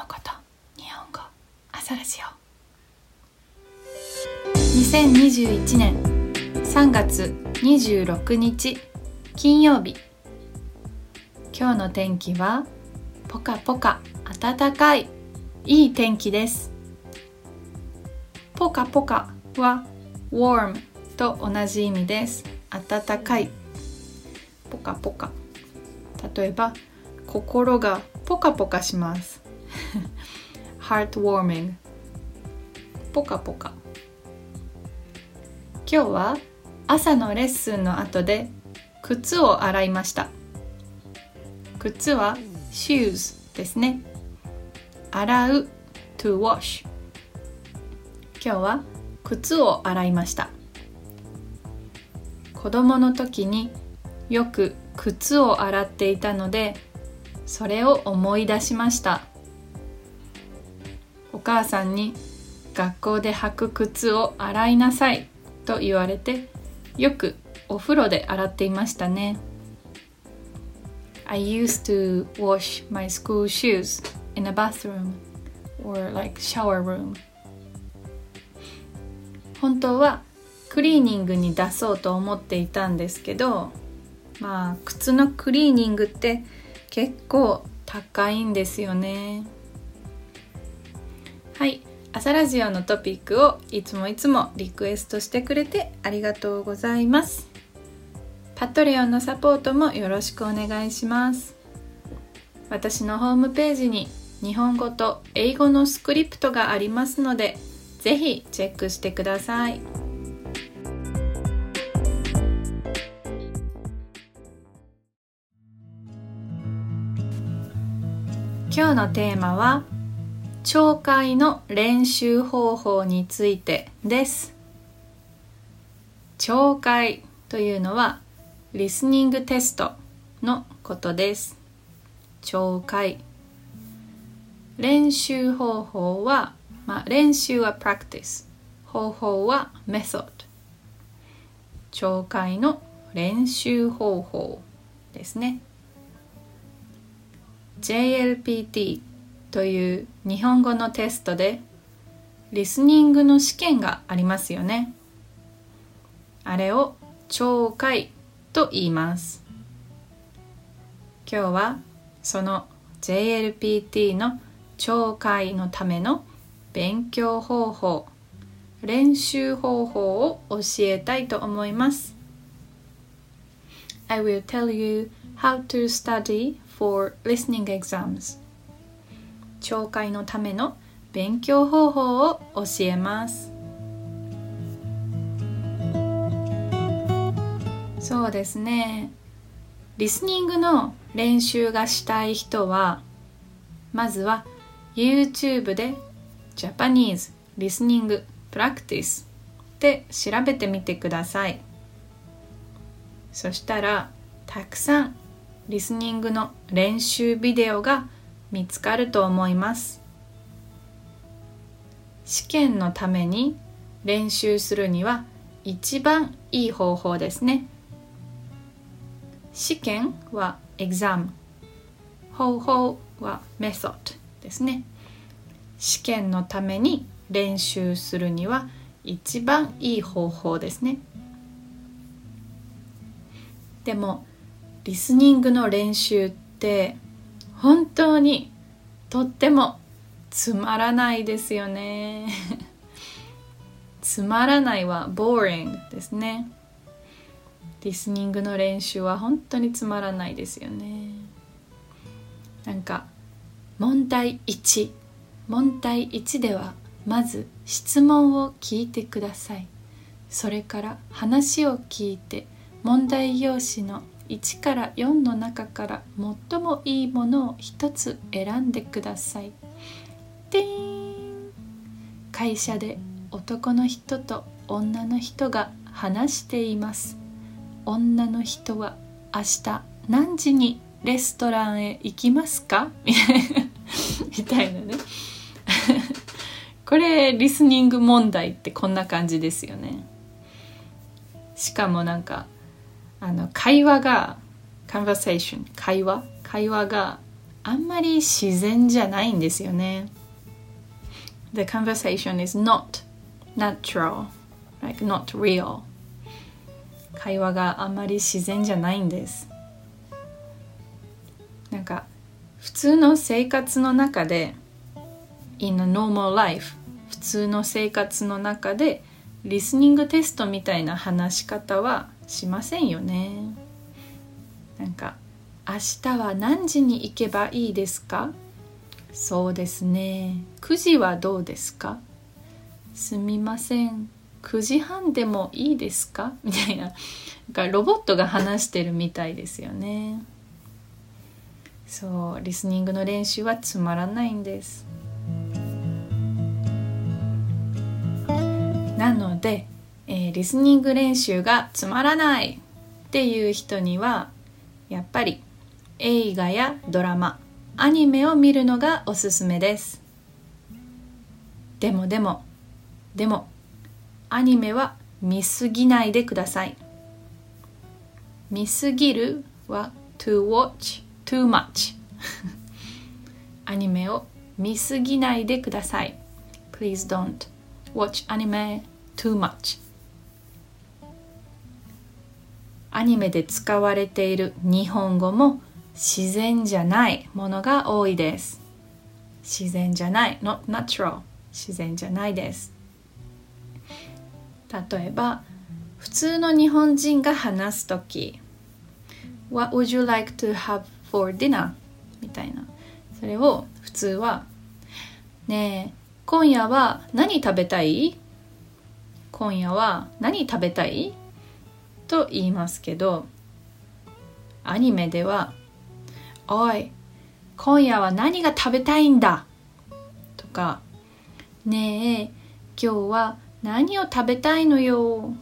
のこと日本語朝ラジオ。2021年3月26日金曜日。今日の天気はポカポカ暖かいいい天気です。ポカポカは warm と同じ意味です。暖かい。ポカポカ。例えば心がポカポカします。Heartwarming. ポカポカ。今日は朝のレッスンの後で靴を洗いました。靴は shoes ですね。洗う to wash 今日は靴を洗いました。子供の時によく靴を洗っていたのでそれを思い出しました。母さんに学校で履く靴を洗いなさいと言われてよくお風呂で洗っていましたね。I used to wash my school shoes in a bathroom or like shower room. 本当はクリーニングに出そうと思っていたんですけどまあ靴のクリーニングって結構高いんですよね。朝ラジオのトピックをいつもいつもリクエストしてくれてありがとうございますパトレオンのサポートもよろしくお願いします私のホームページに日本語と英語のスクリプトがありますのでぜひチェックしてください。今日のテーマは聴解の練習方法についてです。聴解というのはリスニングテストのことです。聴解練習方法は、まあ、練習は practice 方法は method 聴解の練習方法ですね。JLPT という日本語のテストでリスニングの試験がありますよね。あれを聴解と言います。今日はその JLPT の聴解のための勉強方法、練習方法を教えたいと思います。I will tell you how to study for listening exams 聴解のための勉強方法を教えます。そうですね。リスニングの練習がしたい人はまずは YouTube で Japanese Listening Practice って調べてみてください。そしたらたくさんリスニングの練習ビデオが見つかると思います。試験のために練習するには一番いい方法ですね。試験は exam 方法は method ですね。試験のために練習するには一番いい方法ですね。でもリスニングの練習って本当にとってもつまらないですよね。つまらないは boring ですね。リスニングの練習は本当につまらないですよね。なんか問題1問題1ではまず質問を聞いてください。それから話を聞いて問題用紙の1から4の中から最もいいものを1つ選んでください。で会社で男の人と女の人が話しています。女の人は明日何時にレストランへ行きますか？みたいなね これリスニング問題ってこんな感じですよねしかもなんかあの会話が conversation 会話会話があんまり自然じゃないんですよね The conversation is not natural like not real 会話があんまり自然じゃないんですなんか普通の生活の中で in a normal life 普通の生活の中でリスニングテストみたいな話し方はしませんよね。なんか明日は何時に行けばいいですか？そうですね。9時はどうですか？すみません。9時半でもいいですか？みたいな。なんかロボットが話してるみたいですよね。そうリスニングの練習はつまらないんです。なので、えー、リスニング練習がつまらないっていう人にはやっぱり映画やドラマアニメを見るのがおすすめです。でもでもでもアニメは見すぎないでください。見すぎるは to watch too much. アニメを見すぎないでください。Please don't. Watch anime too much. アニメで使われている日本語も自然じゃないものが多いです。自然じゃない。Not natural 自然じゃないです。例えば普通の日本人が話す時。What would you like to have for dinner? みたいな。それを普通はねえ今夜は何食べたい？今夜は何食べたい？と言いますけどアニメでは「おい今夜は何が食べたいんだ!」とか「ねえ今日は何を食べたいのよ？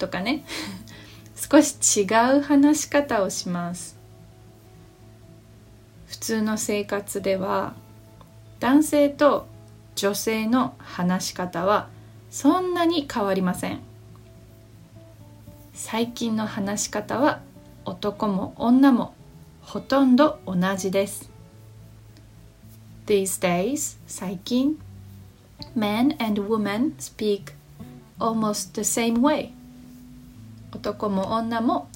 とかね。少し違う話し方をします。普通の生活では男性と女性の話し方はそんなに変わりません。最近の話し方は男も女もほとんど同じです。These days 最近 Men and women speak almost the same way. 男も女も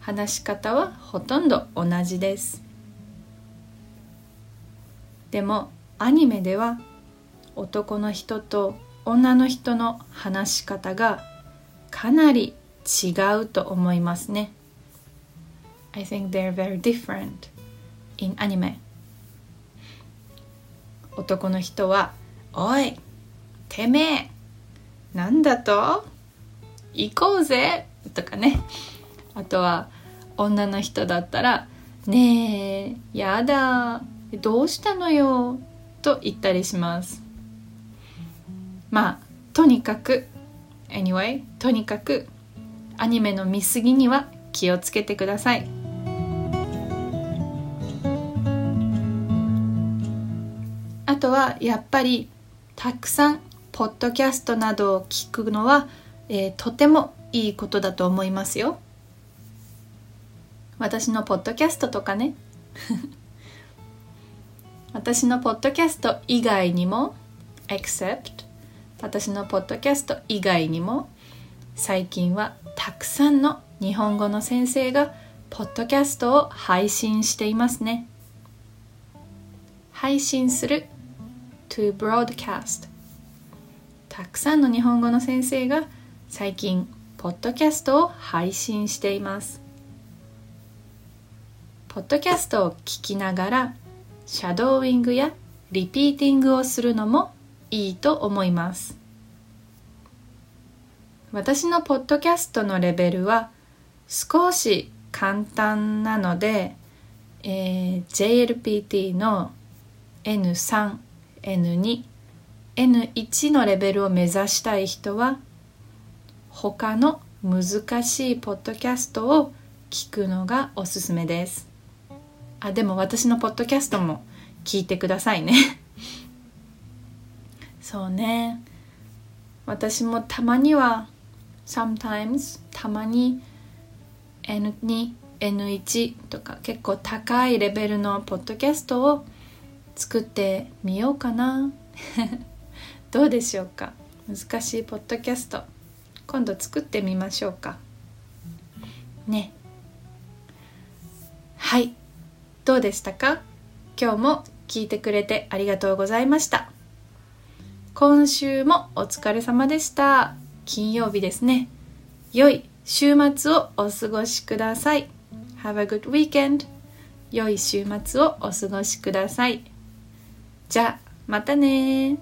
話し方はほとんど同じです。でもアニメでは男の人と女の人の話し方がかなり違うと思いますね。I think they're very different in anime. 男の人は「おいてめえなんだと？行こうぜとかね。あとは女の人だったら「ねえやだどうしたのよ」と言ったりします。まあとにかく anyway とにかくアニメの見過ぎには気をつけてくださいあとはやっぱりたくさんポッドキャストなどを聞くのは、えー、とてもいいことだと思いますよ。私のポッドキャストとかね。私のポッドキャスト以外にも except 私のポッドキャスト以外にも最近はたくさんの日本語の先生がポッドキャストを配信していますね。配信する to broadcast たくさんの日本語の先生が最近ポッドキャストを配信しています。ポッドキャストを聞きながらシャドーイングやリピーティングをするのもいいと思います。私のポッドキャストのレベルは少し簡単なので、えー、JLPT の N3、N2 N1 のレベルを目指したい人は他の難しいポッドキャストを聞くのがおすすめです。あでも私のポッドキャストも聞いてくださいね。そうね。私もたまには sometimes たまに N2、N1 とか結構高いレベルのポッドキャストを作ってみようかな。どうでしょうか？難しいポッドキャスト。今度作ってみましょうか。ね。はい。どうでしたか？今日も聞いてくれてありがとうございました。今週もお疲れ様でした。金曜日ですね。良い週末をお過ごしください。Have a good weekend 良い週末をお過ごしください。じゃあまたね